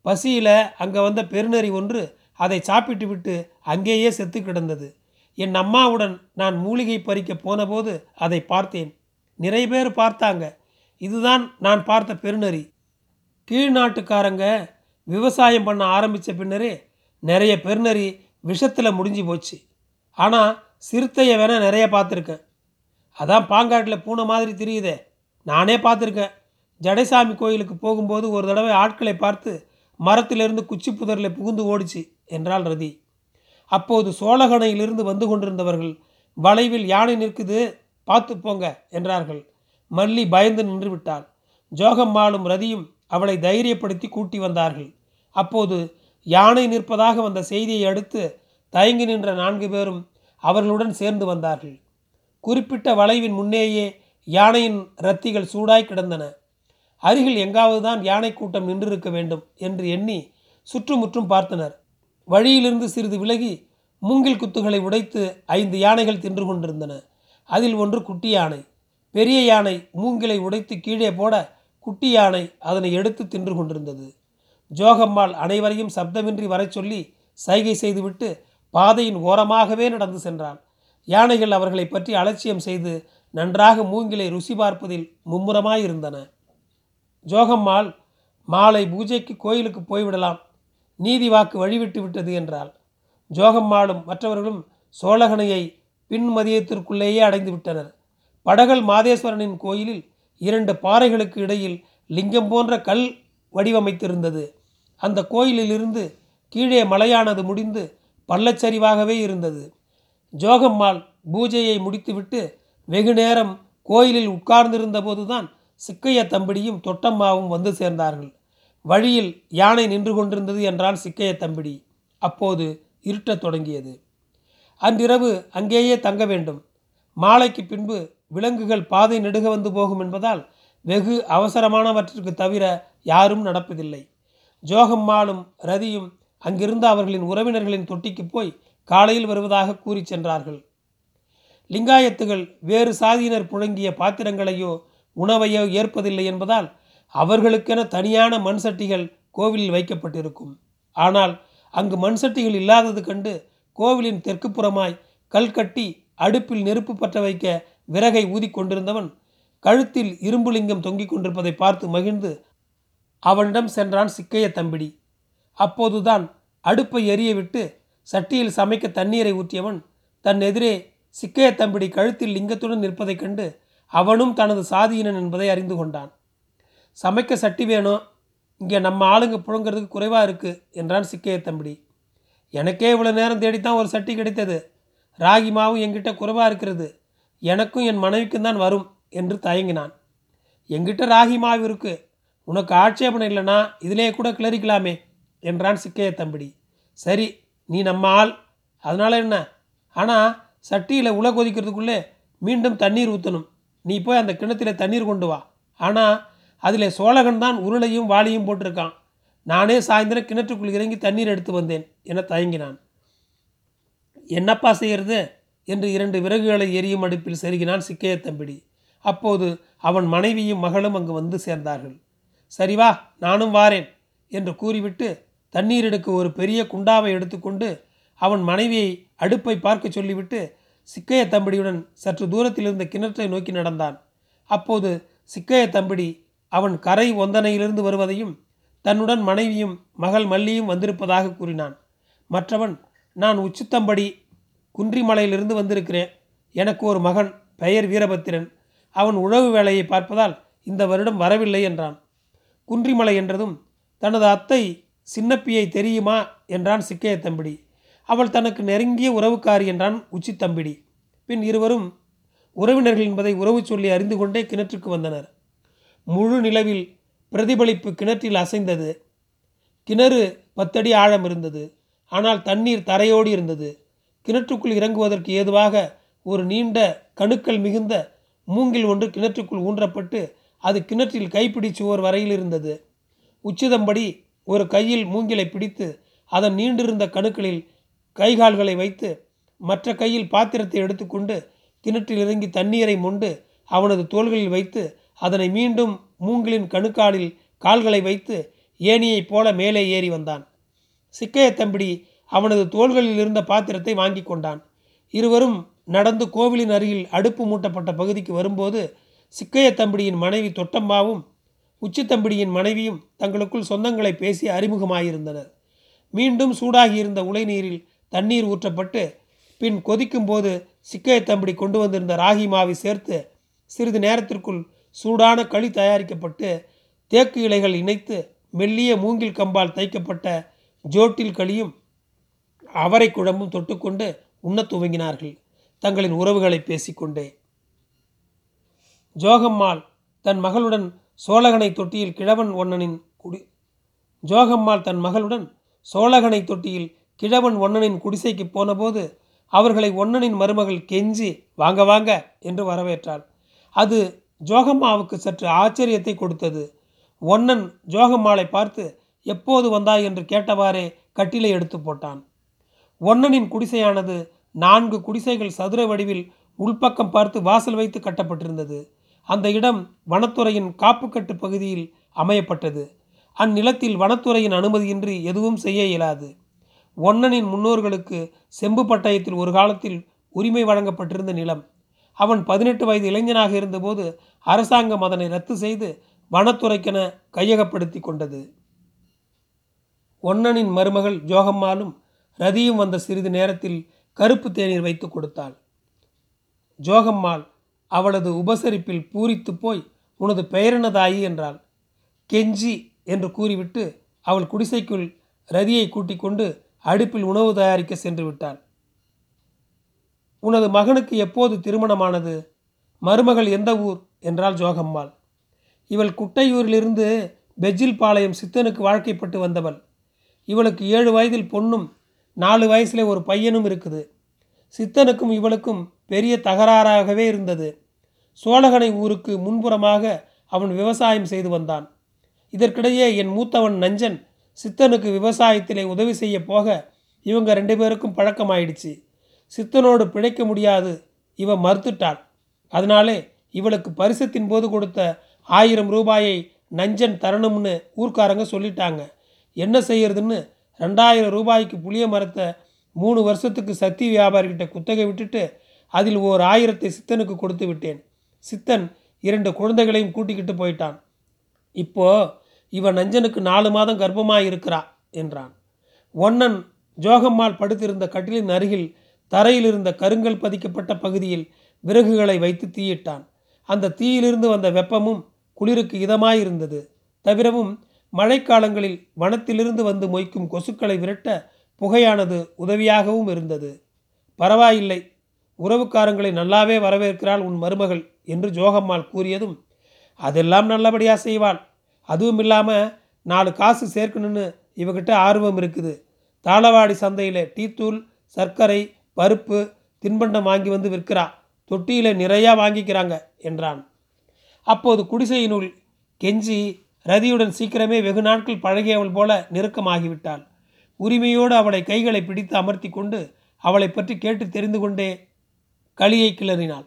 பசியில் அங்கே வந்த பெருநரி ஒன்று அதை சாப்பிட்டு விட்டு அங்கேயே செத்து கிடந்தது. என் அம்மாவுடன் நான் மூலிகை பறிக்க போனபோது அதை பார்த்தேன். நிறைய பேர் பார்த்தாங்க. இதுதான் நான் பார்த்த பெருநரி. கீழ்நாட்டுக்காரங்க விவசாயம் பண்ண ஆரம்பித்த பின்னரே நிறைய பெருநரி விஷத்தில் முடிஞ்சு போச்சு. ஆனால் சிறுத்தையை வேணால் நிறைய பார்த்துருக்கேன். அதான் பாங்காட்டில் பூனை மாதிரி தெரியுதே. நானே பார்த்துருக்கேன். ஜடைசாமி கோயிலுக்கு போகும்போது ஒரு தடவை ஆட்களை பார்த்து மரத்திலிருந்து குச்சி புதரில் புகுந்து ஓடிச்சு என்றாள் ரதி. அப்போது சோழகணையிலிருந்து வந்து கொண்டிருந்தவர்கள் வளைவில் யானை நிற்குது பார்த்து போங்க என்றார்கள். மல்லி பயந்து நின்று விட்டாள். ஜோகம்மாளும் ரதியும் அவளை தைரியப்படுத்தி கூட்டி வந்தார்கள். அப்போது யானை நிற்பதாக வந்த செய்தியை அடுத்து தயங்கி நின்ற நான்கு பேரும் அவர்களுடன் சேர்ந்து வந்தார்கள். குறிப்பிட்ட வளைவின் முன்னேயே யானையின் ரத்திகள் சூடாய் கிடந்தன. அருகில் எங்காவது தான் யானை கூட்டம் நின்றிருக்க வேண்டும் என்று எண்ணி சுற்றுமுற்றும் பார்த்தனர். வழியிலிருந்து சிறிது விலகி மூங்கில் குத்துகளை உடைத்து ஐந்து யானைகள் தின்று கொண்டிருந்தன. அதில் ஒன்று குட்டி யானை. பெரிய யானை மூங்கிலை உடைத்து கீழே போட குட்டி யானை அதனை எடுத்து தின்று கொண்டிருந்தது. ஜோகம்மாள் அனைவரையும் சப்தமின்றி வரச் சொல்லி சைகை செய்துவிட்டு பாதையின் ஓரமாகவே நடந்து சென்றான். யானைகள் அவர்களை பற்றி அலட்சியம் செய்து நன்றாக மூங்கிலை ருசி பார்ப்பதில் மும்முரமாயிருந்தன ஜோகம்மாள் மாலை பூஜைக்கு கோயிலுக்கு போய்விடலாம் நீதி வாக்கு வழிவிட்டு விட்டது என்றாள். ஜோகம்மாளும் மற்றவர்களும் சோழகனையை பின் மதியத்திற்குள்ளேயே அடைந்து விட்டனர். படகல் மாதேஸ்வரனின் கோயிலில் இரண்டு பாறைகளுக்கு இடையில் லிங்கம் போன்ற கல் வடிவமைத்திருந்தது. அந்த கோயிலிலிருந்து கீழே மலையானது முடிந்து பள்ளச்சரிவாகவே இருந்தது. ஜோகம்மாள் பூஜையை முடித்துவிட்டு வெகு நேரம் கோயிலில் உட்கார்ந்திருந்த போதுதான் சிக்கைய தம்பிடியும் தொட்டம்மாவும் வந்து சேர்ந்தார்கள். வழியில் யானை நின்று கொண்டிருந்தது என்றால் சிக்கைய தம்பிடி. அப்போது இருட்டத் தொடங்கியது. அன்றிரவு அங்கேயே தங்க வேண்டும். மாலைக்கு பின்பு விலங்குகள் பாதை நெடுக வந்து போகும் என்பதால் வெகு அவசரமானவற்றிற்கு தவிர யாரும் நடப்பதில்லை. ஜோகம்மாளும் ரதியும் அங்கிருந்த அவர்களின் உறவினர்களின் தொட்டிக்கு போய் காலையில் வருவதாக கூறி சென்றார்கள். லிங்காயத்துகள் வேறு சாதியினர் புழங்கிய பாத்திரங்களையோ உணவையோ ஏற்பதில்லை என்பதால் அவர்களுக்கென தனியான மண் சட்டிகள் கோவிலில் வைக்கப்பட்டிருக்கும். ஆனால் அங்கு மண் சட்டிகள் இல்லாதது கண்டு கோவிலின் தெற்கு புறமாய் கல்கட்டி அடுப்பில் நெருப்பு பற்ற வைக்க விறகை ஊதிக்கொண்டிருந்தவன் கழுத்தில் இரும்புலிங்கம் தொங்கிக் கொண்டிருப்பதை பார்த்து மகிழ்ந்து அவனிடம் சென்றான் சிக்கைய தம்பிடி. அப்போதுதான் அடுப்பை எரிய விட்டு சட்டியில் சமைக்க தண்ணீரை ஊற்றியவன் தன் எதிரே சிக்கைய தம்பிடி கழுத்தில் லிங்கத்துடன் நிற்பதைக் கண்டு அவனும் தனது சாதியினன் என்பதை அறிந்து கொண்டான். சமைக்க சட்டி வேணும் இங்கே நம்ம ஆளுங்க புழங்கிறதுக்கு குறைவாக இருக்குது என்றான் சிக்கைய தம்பிடி. எனக்கே இவ்வளோ நேரம் தேடித்தான் ஒரு சட்டி கிடைத்தது. ராகி மாவும் என்கிட்ட குறைவாக இருக்கிறது. எனக்கும் என் மனைவிக்கும் தான் வரும் என்று தயங்கினான். என்கிட்ட ராகி மாவு இருக்குது உனக்கு ஆட்சேபணம் இல்லைனா இதிலே கூட கிளறிக்கலாமே என்றான் சிக்கைய தம்பிடி. சரி நீ நம்ம ஆள். அதனால் என்ன? ஆனால் சட்டியில் உல கொதிக்கிறதுக்குள்ளே மீண்டும் தண்ணீர் ஊற்றணும் நீ போய் அந்த கிணத்துல தண்ணீர் கொண்டு வா. ஆனால் அதில் சோழகன் தான் உருளையும் வாளியும் போட்டிருக்கான். நானே சாயந்தரம் கிணற்றுக்குள் இறங்கி தண்ணீர் எடுத்து வந்தேன் என தயங்கினான். என்னப்பா செய்கிறது என்று இரண்டு விறகுகளை எரியும் அடுப்பில் செருகினான் சிக்கைய தம்பிடி. அப்போது அவன் மனைவியும் மகளும் அங்கு வந்து சேர்ந்தார்கள். சரி வா நானும் வாரேன் என்று கூறிவிட்டு தண்ணீர் எடுக்க ஒரு பெரிய குண்டாவை எடுத்துக்கொண்டு அவன் மனைவியை அடுப்பை பார்க்க சொல்லிவிட்டு சிக்கைய தம்பிடியுடன் சற்று தூரத்தில் இருந்த கிணற்றை நோக்கி நடந்தான். அப்போது சிக்கைய தம்பிடி அவன் கரை ஒந்தனையிலிருந்து வருவதையும் தன்னுடன் மனைவியும் மகள் மல்லியும் வந்திருப்பதாக கூறினான். மற்றவன் நான் உச்சித்தம்படி குன்றிமலையிலிருந்து வந்திருக்கிறேன். எனக்கு ஒரு மகன் பெயர் வீரபத்திரன். அவன் உழவு வேலையை பார்ப்பதால் இந்த வருடம் வரவில்லை என்றான். குன்றிமலை என்றதும் தனது அத்தை சின்னப்பியை தெரியுமா? என்றான் சிக்கைய தம்பிடி. அவள் தனக்கு நெருங்கிய உறவுக்காரி என்றான் உச்சி தம்பிடி. பின் இருவரும் உறவினர்கள் என்பதை உறவு சொல்லி அறிந்து கொண்டே கிணற்றுக்கு வந்தனர். முழு நிலவில் பிரதிபலிப்பு கிணற்றில் அசைந்தது. கிணறு பத்தடி ஆழம் இருந்தது. ஆனால் தண்ணீர் தரையோடு இருந்தது. கிணற்றுக்குள் இறங்குவதற்கு ஏதுவாக ஒரு நீண்ட கணுக்கள் மிகுந்த மூங்கில் ஒன்று கிணற்றுக்குள் ஊன்றப்பட்டு அது கிணற்றில் கைப்பிடி சுவர் வரையில் இருந்தது. உச்சிதம்படி ஒரு கையில் மூங்கிலை பிடித்து அதன் நீண்டிருந்த கணுக்களில் கைகால்களை வைத்து மற்ற கையில் பாத்திரத்தை எடுத்துக்கொண்டு கிணற்றில் இறங்கி தண்ணீரை மொண்டு அவனது தோள்களில் வைத்து அதனை மீண்டும் மூங்கிலின் கணுக்காலில் கால்களை வைத்து ஏணியைப் போல மேலே ஏறி வந்தான். சிக்கைய தம்பிடி அவனது தோள்களில் இருந்த பாத்திரத்தை வாங்கி கொண்டான். இருவரும் நடந்து கோவிலின் அருகில் அடுப்பு மூட்டப்பட்ட பகுதிக்கு வரும்போது சிக்கைய தம்பிடியின் மனைவி தொட்டம்மாவும் உச்சித்தம்பிடியின் மனைவியும் தங்களுக்குள் சொந்தங்களை பேசி அறிமுகமாயிருந்தனர். மீண்டும் சூடாகியிருந்த உலைநீரில் தண்ணீர் ஊற்றப்பட்டு பின் கொதிக்கும் போது சிக்கைய தம்பிடி கொண்டு வந்திருந்த ராகி மாவை சேர்த்து சிறிது நேரத்திற்குள் சூடான களி தயாரிக்கப்பட்டு தேக்கு இலைகள் இணைத்து மெல்லிய மூங்கில் கம்பால் தைக்கப்பட்ட ஜோட்டில் களியும் அவரை குழம்பும் தொட்டுக்கொண்டு உண்ணத் துவங்கினார்கள். தங்களின் உறவுகளை பேசிக்கொண்டே. ஜோகம்மாள் தன் மகளுடன் சோழகனை தொட்டியில் கிழவன் ஒன்னனின் குடி ஜோகம்மாள் தன் மகளுடன் சோழகனை தொட்டியில் கிழவன் ஒன்னனின் குடிசைக்கு போனபோது அவர்களை ஒன்னனின் மருமகள் கெஞ்சி வாங்க வாங்க என்று வரவேற்றாள். அது ஜோகம்மாவுக்கு சற்று ஆச்சரியத்தை கொடுத்தது. ஒன்னன் ஜோகம்மாளை பார்த்து எப்போது வந்தாய்? என்று கேட்டவாறே கட்டிலை எடுத்து போட்டான். ஒன்னனின் குடிசையானது நான்கு குடிசைகள் சதுர வடிவில் உள்பக்கம் பார்த்து வாசல் வைத்து கட்டப்பட்டிருந்தது. அந்த இடம் வனத்துறையின் காப்புக்கட்டு பகுதியில் அமையப்பட்டது. அந்நிலத்தில் வனத்துறையின் அனுமதியின்றி எதுவும் செய்ய இயலாது. ஒன்னனின் முன்னோர்களுக்கு செம்பு பட்டயத்தில் ஒரு காலத்தில் உரிமை வழங்கப்பட்டிருந்த நிலம். அவன் பதினெட்டு வயது இளைஞனாக இருந்தபோது அரசாங்கம் அதனை ரத்து செய்து வனத்துறைக்கென கையகப்படுத்தி கொண்டது. ஒன்னனின் மருமகள் ஜோகம்மாலும் ரதியும் வந்த சிறிது நேரத்தில் கருப்பு தேநீர் வைத்து கொடுத்தாள். ஜோகம்மாள் அவளது உபசரிப்பில் பூரித்து போய் உனது பெயரெனதாயி என்றாள். கெஞ்சி என்று கூறிவிட்டு அவள் குடிசைக்குள் ரதியை கூட்டிக் கொண்டு அடுப்பில் உணவு தயாரிக்க சென்று விட்டாள். உனது மகனுக்கு எப்போது திருமணமானது? மருமகள் எந்த ஊர்? என்றாள் ஜோகம்மாள். இவள் குட்டையூரிலிருந்து பெஜில் பாளையம் சித்தனுக்கு வாழ்க்கைப்பட்டு வந்தவள். இவளுக்கு ஏழு வயதில் பொண்ணும் நாலு வயசுல ஒரு பையனும் இருக்குது. சித்தனுக்கும் இவளுக்கும் பெரிய தகராறாகவே இருந்தது. சோழகனை ஊருக்கு முன்புறமாக அவன் விவசாயம் செய்து வந்தான். இதற்கிடையே என் மூத்தவன் நஞ்சன் சித்தனுக்கு விவசாயத்திலே உதவி செய்ய போக இவங்க ரெண்டு பேருக்கும் பழக்கமாயிடுச்சு. சித்தனோடு பிழைக்க முடியாது இவ மறுத்துட்டாள். அதனாலே இவளுக்கு பரிசத்தின் போது கொடுத்த ஆயிரம் ரூபாயை நஞ்சன் தரணும்னு ஊர்க்காரங்க சொல்லிட்டாங்க. என்ன செய்யறதுன்னு ரெண்டாயிரம் ரூபாய்க்கு புளிய மரத்தை மூணு வருஷத்துக்கு சத்தி வியாபாரிகிட்ட குத்தகை விட்டுட்டு அதில் ஓர் ஆயிரத்தை சித்தனுக்கு கொடுத்து விட்டேன். சித்தன் இரண்டு குழந்தைகளையும் கூட்டிக்கிட்டு போயிட்டான். இப்போ இவன் நஞ்சனுக்கு நாலு மாதம் கர்ப்பமாக இருக்கிறா என்றான். ஒன்னன் ஜோகம்மாள் படுத்திருந்த கட்டிலின் அருகில் தரையில் இருந்த கருங்கல் பதிக்கப்பட்ட பகுதியில் விறகுகளை வைத்து தீயிட்டான். அந்த தீயிலிருந்து வந்த வெப்பமும் குளிருக்கு இதமாயிருந்தது. தவிரவும் மழைக்காலங்களில் வனத்திலிருந்து வந்து மொய்க்கும் கொசுக்களை விரட்ட புகையானது உதவியாகவும் இருந்தது. பரவாயில்லை உறவுக்காரங்களை நல்லாவே வரவேற்கிறாள் உன் மருமகள் என்று ஜோகம்மாள் கூறியதும் அதெல்லாம் நல்லபடியாக செய்வாள். அதுவும் இல்லாமல் நாலு காசு சேர்க்கணும்னு இவகிட்ட ஆர்வம் இருக்குது. தாளவாடி சந்தையில் டீத்தூள் சர்க்கரை பருப்பு தின்பண்டம் வாங்கி வந்து விற்கிறா. தொட்டியில் நிறையா வாங்கிக்கிறாங்க என்றான். அப்போது குடிசையினுள் கெஞ்சி ரதியுடன் சீக்கிரமே வெகு நாட்கள் பழகியவள் போல நெருக்கமாகிவிட்டாள். உரிமையோடு அவளை கைகளை பிடித்து அமர்த்தி கொண்டு அவளை பற்றி கேட்டு தெரிந்து கொண்டே களியை கிளறினாள்.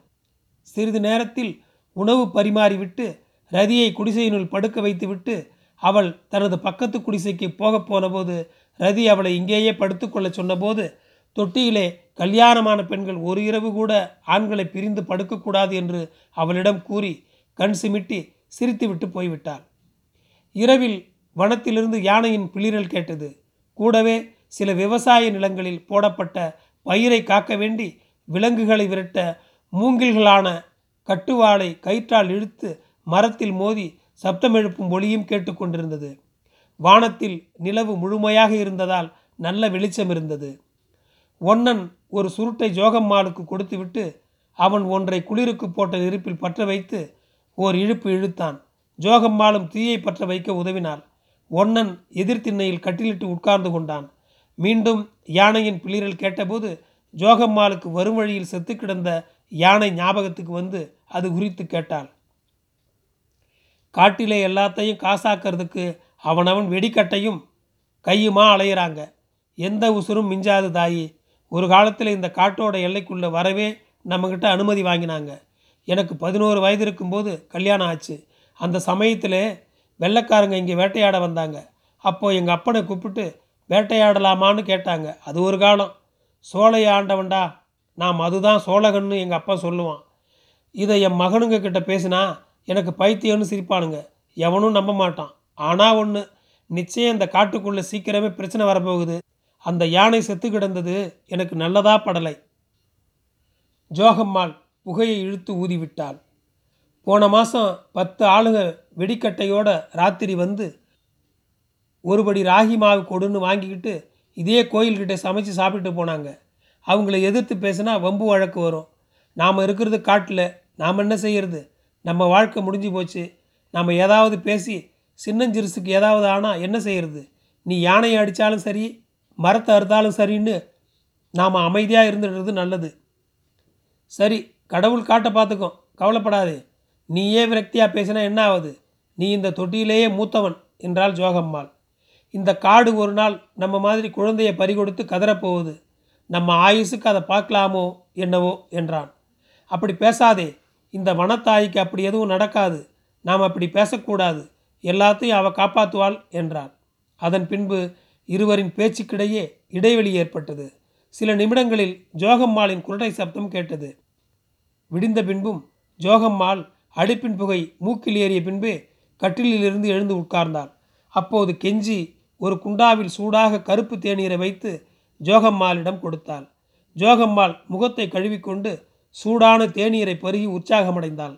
சிறிது நேரத்தில் உணவு பரிமாறிவிட்டு ரதியை குடிசையினுள் படுக்க வைத்துவிட்டு அவள் தனது பக்கத்து குடிசைக்கு போகப் போனபோது ரதி அவளை இங்கேயே படுத்துக்கொள்ள சொன்னபோது தொட்டியிலே கல்யாணமான பெண்கள் ஒரு இரவு கூட ஆண்களை பிரிந்து படுக்கக்கூடாது என்று அவளிடம் கூறி கண் சிமிட்டி சிரித்துவிட்டு போய்விட்டாள். இரவில் வனத்திலிருந்து யானையின் பிளிரல் கேட்டது. கூடவே சில விவசாய நிலங்களில் போடப்பட்ட பயிரை காக்க வேண்டி விலங்குகளை விரட்ட மூங்கில்களான கட்டுவாளை கயிற்றால் இழுத்து மரத்தில் மோதி சப்தம் எழுப்பும் ஒளியும் கேட்டுக்கொண்டிருந்தது வானத்தில் நிலவு முழுமையாக இருந்ததால் நல்ல வெளிச்சம் இருந்தது. ஒன்னன் ஒரு சுருட்டை ஜோகம்மாளுக்கு கொடுத்துவிட்டு அவன் ஒன்றை குளிருக்கு போட்ட நெருப்பில் பற்ற வைத்து ஓர் இழுப்பு இழுத்தான். ஜோகம்மாளும் தீயை பற்ற வைக்க உதவினாள். ஒன்னன் எதிர்த்திண்ணையில் கட்டிலிட்டு உட்கார்ந்து கொண்டான். மீண்டும் யானையின் பிளிரல் கேட்டபோது ஜோகம்மாளுக்கு வரும் வழியில் செத்து கிடந்த யானை ஞாபகத்துக்கு வந்து அது குறித்து கேட்டாள். காட்டிலே எல்லாத்தையும் காசாக்கிறதுக்கு அவனவன் வெடிக்கட்டையும் கையுமா அலையிறாங்க. எந்த உசுரும் மிஞ்சாது தாயி. ஒரு காலத்தில் இந்த காட்டோட எல்லைக்குள்ளே வரவே நம்மக்கிட்ட அனுமதி வாங்கினாங்க. எனக்கு பதினோரு வயது இருக்கும்போது கல்யாணம் ஆச்சு. அந்த சமயத்தில் வெள்ளைக்காரங்க இங்கே வேட்டையாட வந்தாங்க. அப்போது எங்கள் அப்பனை கூப்பிட்டு வேட்டையாடலாமான்னு கேட்டாங்க. அது ஒரு காலம். சோழைய ஆண்டவன்டா. நாம் அதுதான் சோழகன்னு எங்கள் அப்பா சொல்லுவான். இதை என் மகனுங்க கிட்ட பேசினா எனக்கு பைத்தியம்னு சிரிப்பானுங்க. எவனும் நம்ப மாட்டான். ஆனால் ஒன்று நிச்சயம் இந்த காட்டுக்குள்ளே சீக்கிரமே பிரச்சனை வரப்போகுது. அந்த யானை செத்து கிடந்தது எனக்கு நல்லதா படலை. ஜோகம்மாள் புகையை இழுத்து ஊதிவிட்டாள். போன மாதம் பத்து ஆளுங்க வெடிக்கட்டையோட ராத்திரி வந்து ஒருபடி ராகி மாவு கொடுன்னு வாங்கிக்கிட்டு இதே கோயில்கிட்ட சமைச்சு சாப்பிட்டு போனாங்க. அவங்கள எதிர்த்து பேசினா வம்பு வழக்கு வரும். நாம் இருக்கிறது காட்டில். நாம் என்ன செய்யறது? நம்ம வாழ்க்கை முடிஞ்சு போச்சு. நம்ம ஏதாவது பேசி சின்னஞ்சிறுசுக்கு ஏதாவது ஆனால் என்ன செய்யறது? நீ யானையை அடித்தாலும் சரி மரத்தை அறுத்தாலும் சரின்னு நாம் அமைதியாக இருந்துடுறது நல்லது. சரி கடவுள் காட்ட பார்த்துக்கோ கவலைப்படாதே. நீயே விரக்தியாக பேசினா என்ன ஆகுது நீ இந்த தொட்டியிலேயே மூத்தவன் என்றாள் ஜோகம்மாள். இந்த காடு ஒரு நாள் நம்ம மாதிரி குழந்தையை பறிகொடுத்து கதறப்போகுது. நம்ம ஆயுசுக்கு அதை பார்க்கலாமோ என்னவோ என்றான். அப்படி பேசாதே இந்த வனத்தாய்க்கு அப்படி எதுவும் நடக்காது. நாம் அப்படி பேசக்கூடாது. எல்லாத்தையும் அவ காப்பாற்றுவாள் என்றார் அதன் பின்பு இருவரின் பேச்சுக்கிடையே இடைவெளி ஏற்பட்டது. சில நிமிடங்களில் ஜோகம்மாளின் குரட்டை சப்தம் கேட்டது. விடிந்த பின்பும் ஜோகம்மாள் அடுப்பின் புகை மூக்கில் ஏறிய பின்பு கட்டிலிலிருந்து எழுந்து உட்கார்ந்தாள். அப்போது கெஞ்சி ஒரு குண்டாவில் சூடாக கருப்பு தேநீரை வைத்து ஜோகம்மாளிடம் கொடுத்தாள். ஜோகம்மாள் முகத்தை கழுவிக்கொண்டு சூடான தேநீரை பருகி உற்சாகமடைந்தாள்.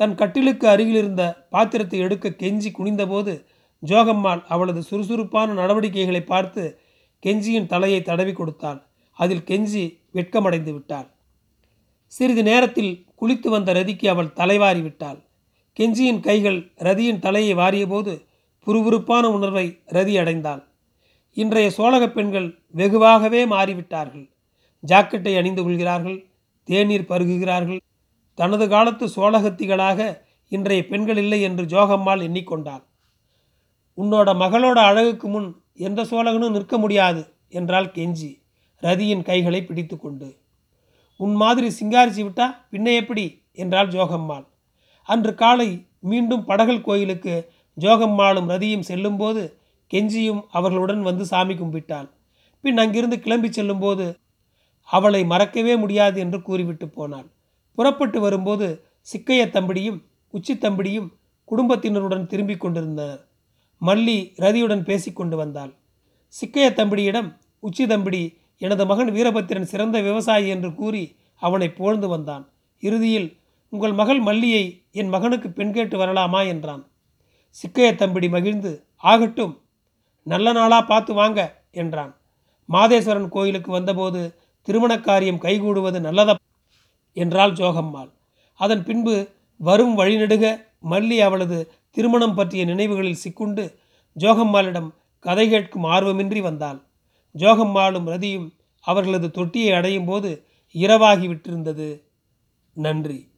தன் கட்டிலுக்கு அருகிலிருந்த பாத்திரத்தை எடுக்க கெஞ்சி குனிந்தபோது ஜோகம்மாள் அவளது சுறுசுறுப்பான நடவடிக்கைகளை பார்த்து கெஞ்சியின் தலையை தடவி கொடுத்தாள். அதில் கெஞ்சி வெட்கமடைந்து விட்டாள். சிறிது நேரத்தில் குளித்து வந்த ரதிக்கு அவள் தலைவாரி விட்டாள். கெஞ்சியின் கைகள் ரதியின் தலையை வாரியபோது புறுபுறுப்பான உணர்வை ரதி அடைந்தாள். இன்றைய சோழக பெண்கள் வெகுவாகவே மாறிவிட்டார்கள். ஜாக்கெட்டை அணிந்து கொள்கிறார்கள் தேநீர் பருகுகிறார்கள். தனது காலத்து சோழகத்திகளாக இன்றைய பெண்கள் இல்லை என்று ஜோகம்மாள் எண்ணிக்கொண்டாள். உன்னோட மகளோட அழகுக்கு முன் எந்த சோழகனும் நிற்க முடியாது என்றால் கெஞ்சி ரதியின் கைகளை பிடித்து கொண்டு உன் மாதிரி சிங்காரிச்சு விட்டா பின்ன எப்படி? என்றாள் ஜோகம்மாள். அன்று காலை மீண்டும் படகல் கோயிலுக்கு ஜோகம்மாளும் ரதியும் செல்லும்போது கெஞ்சியும் அவர்களுடன் வந்து சாமி கும்பிட்டாள் பின் அங்கிருந்து கிளம்பி செல்லும்போது அவளை மறக்கவே முடியாது என்று கூறிவிட்டு போனாள். புறப்பட்டு வரும்போது சிக்கைய தம்பிடியும் உச்சி தம்பிடியும் குடும்பத்தினருடன் திரும்பிக் கொண்டிருந்தனர். மல்லி ரதியுடன் பேசிக்கொண்டு வந்தாள். சிக்கைய தம்பிடியிடம் உச்சி தம்பிடி எனது மகன் வீரபத்திரன் சிறந்த விவசாயி என்று கூறி அவனை புகழ்ந்து வந்தான். இறுதியில் உங்கள் மகள் மல்லியை என் மகனுக்கு பெண் கேட்டு வரலாமா என்றான். சிக்கைய தம்பிடி மகிழ்ந்து ஆகட்டும் நல்ல நாளாக பார்த்து வாங்க என்றான். மாதேஸ்வரன் கோயிலுக்கு வந்தபோது திருமண காரியம் கைகூடுவது நல்லதா என்றாள் ஜோகம்மாள். அதன் பின்பு வரும் வழிநெடுக மல்லி அவளது திருமணம் பற்றிய நினைவுகளில் சிக்குண்டு ஜோகம்மாளிடம் கதை கேட்கும் ஆர்வமின்றி வந்தாள். ஜோகம்மாளும் ரதியும் அவர்களது தொட்டியை அடையும் போது இரவாகி விட்டிருந்தது. நன்றி.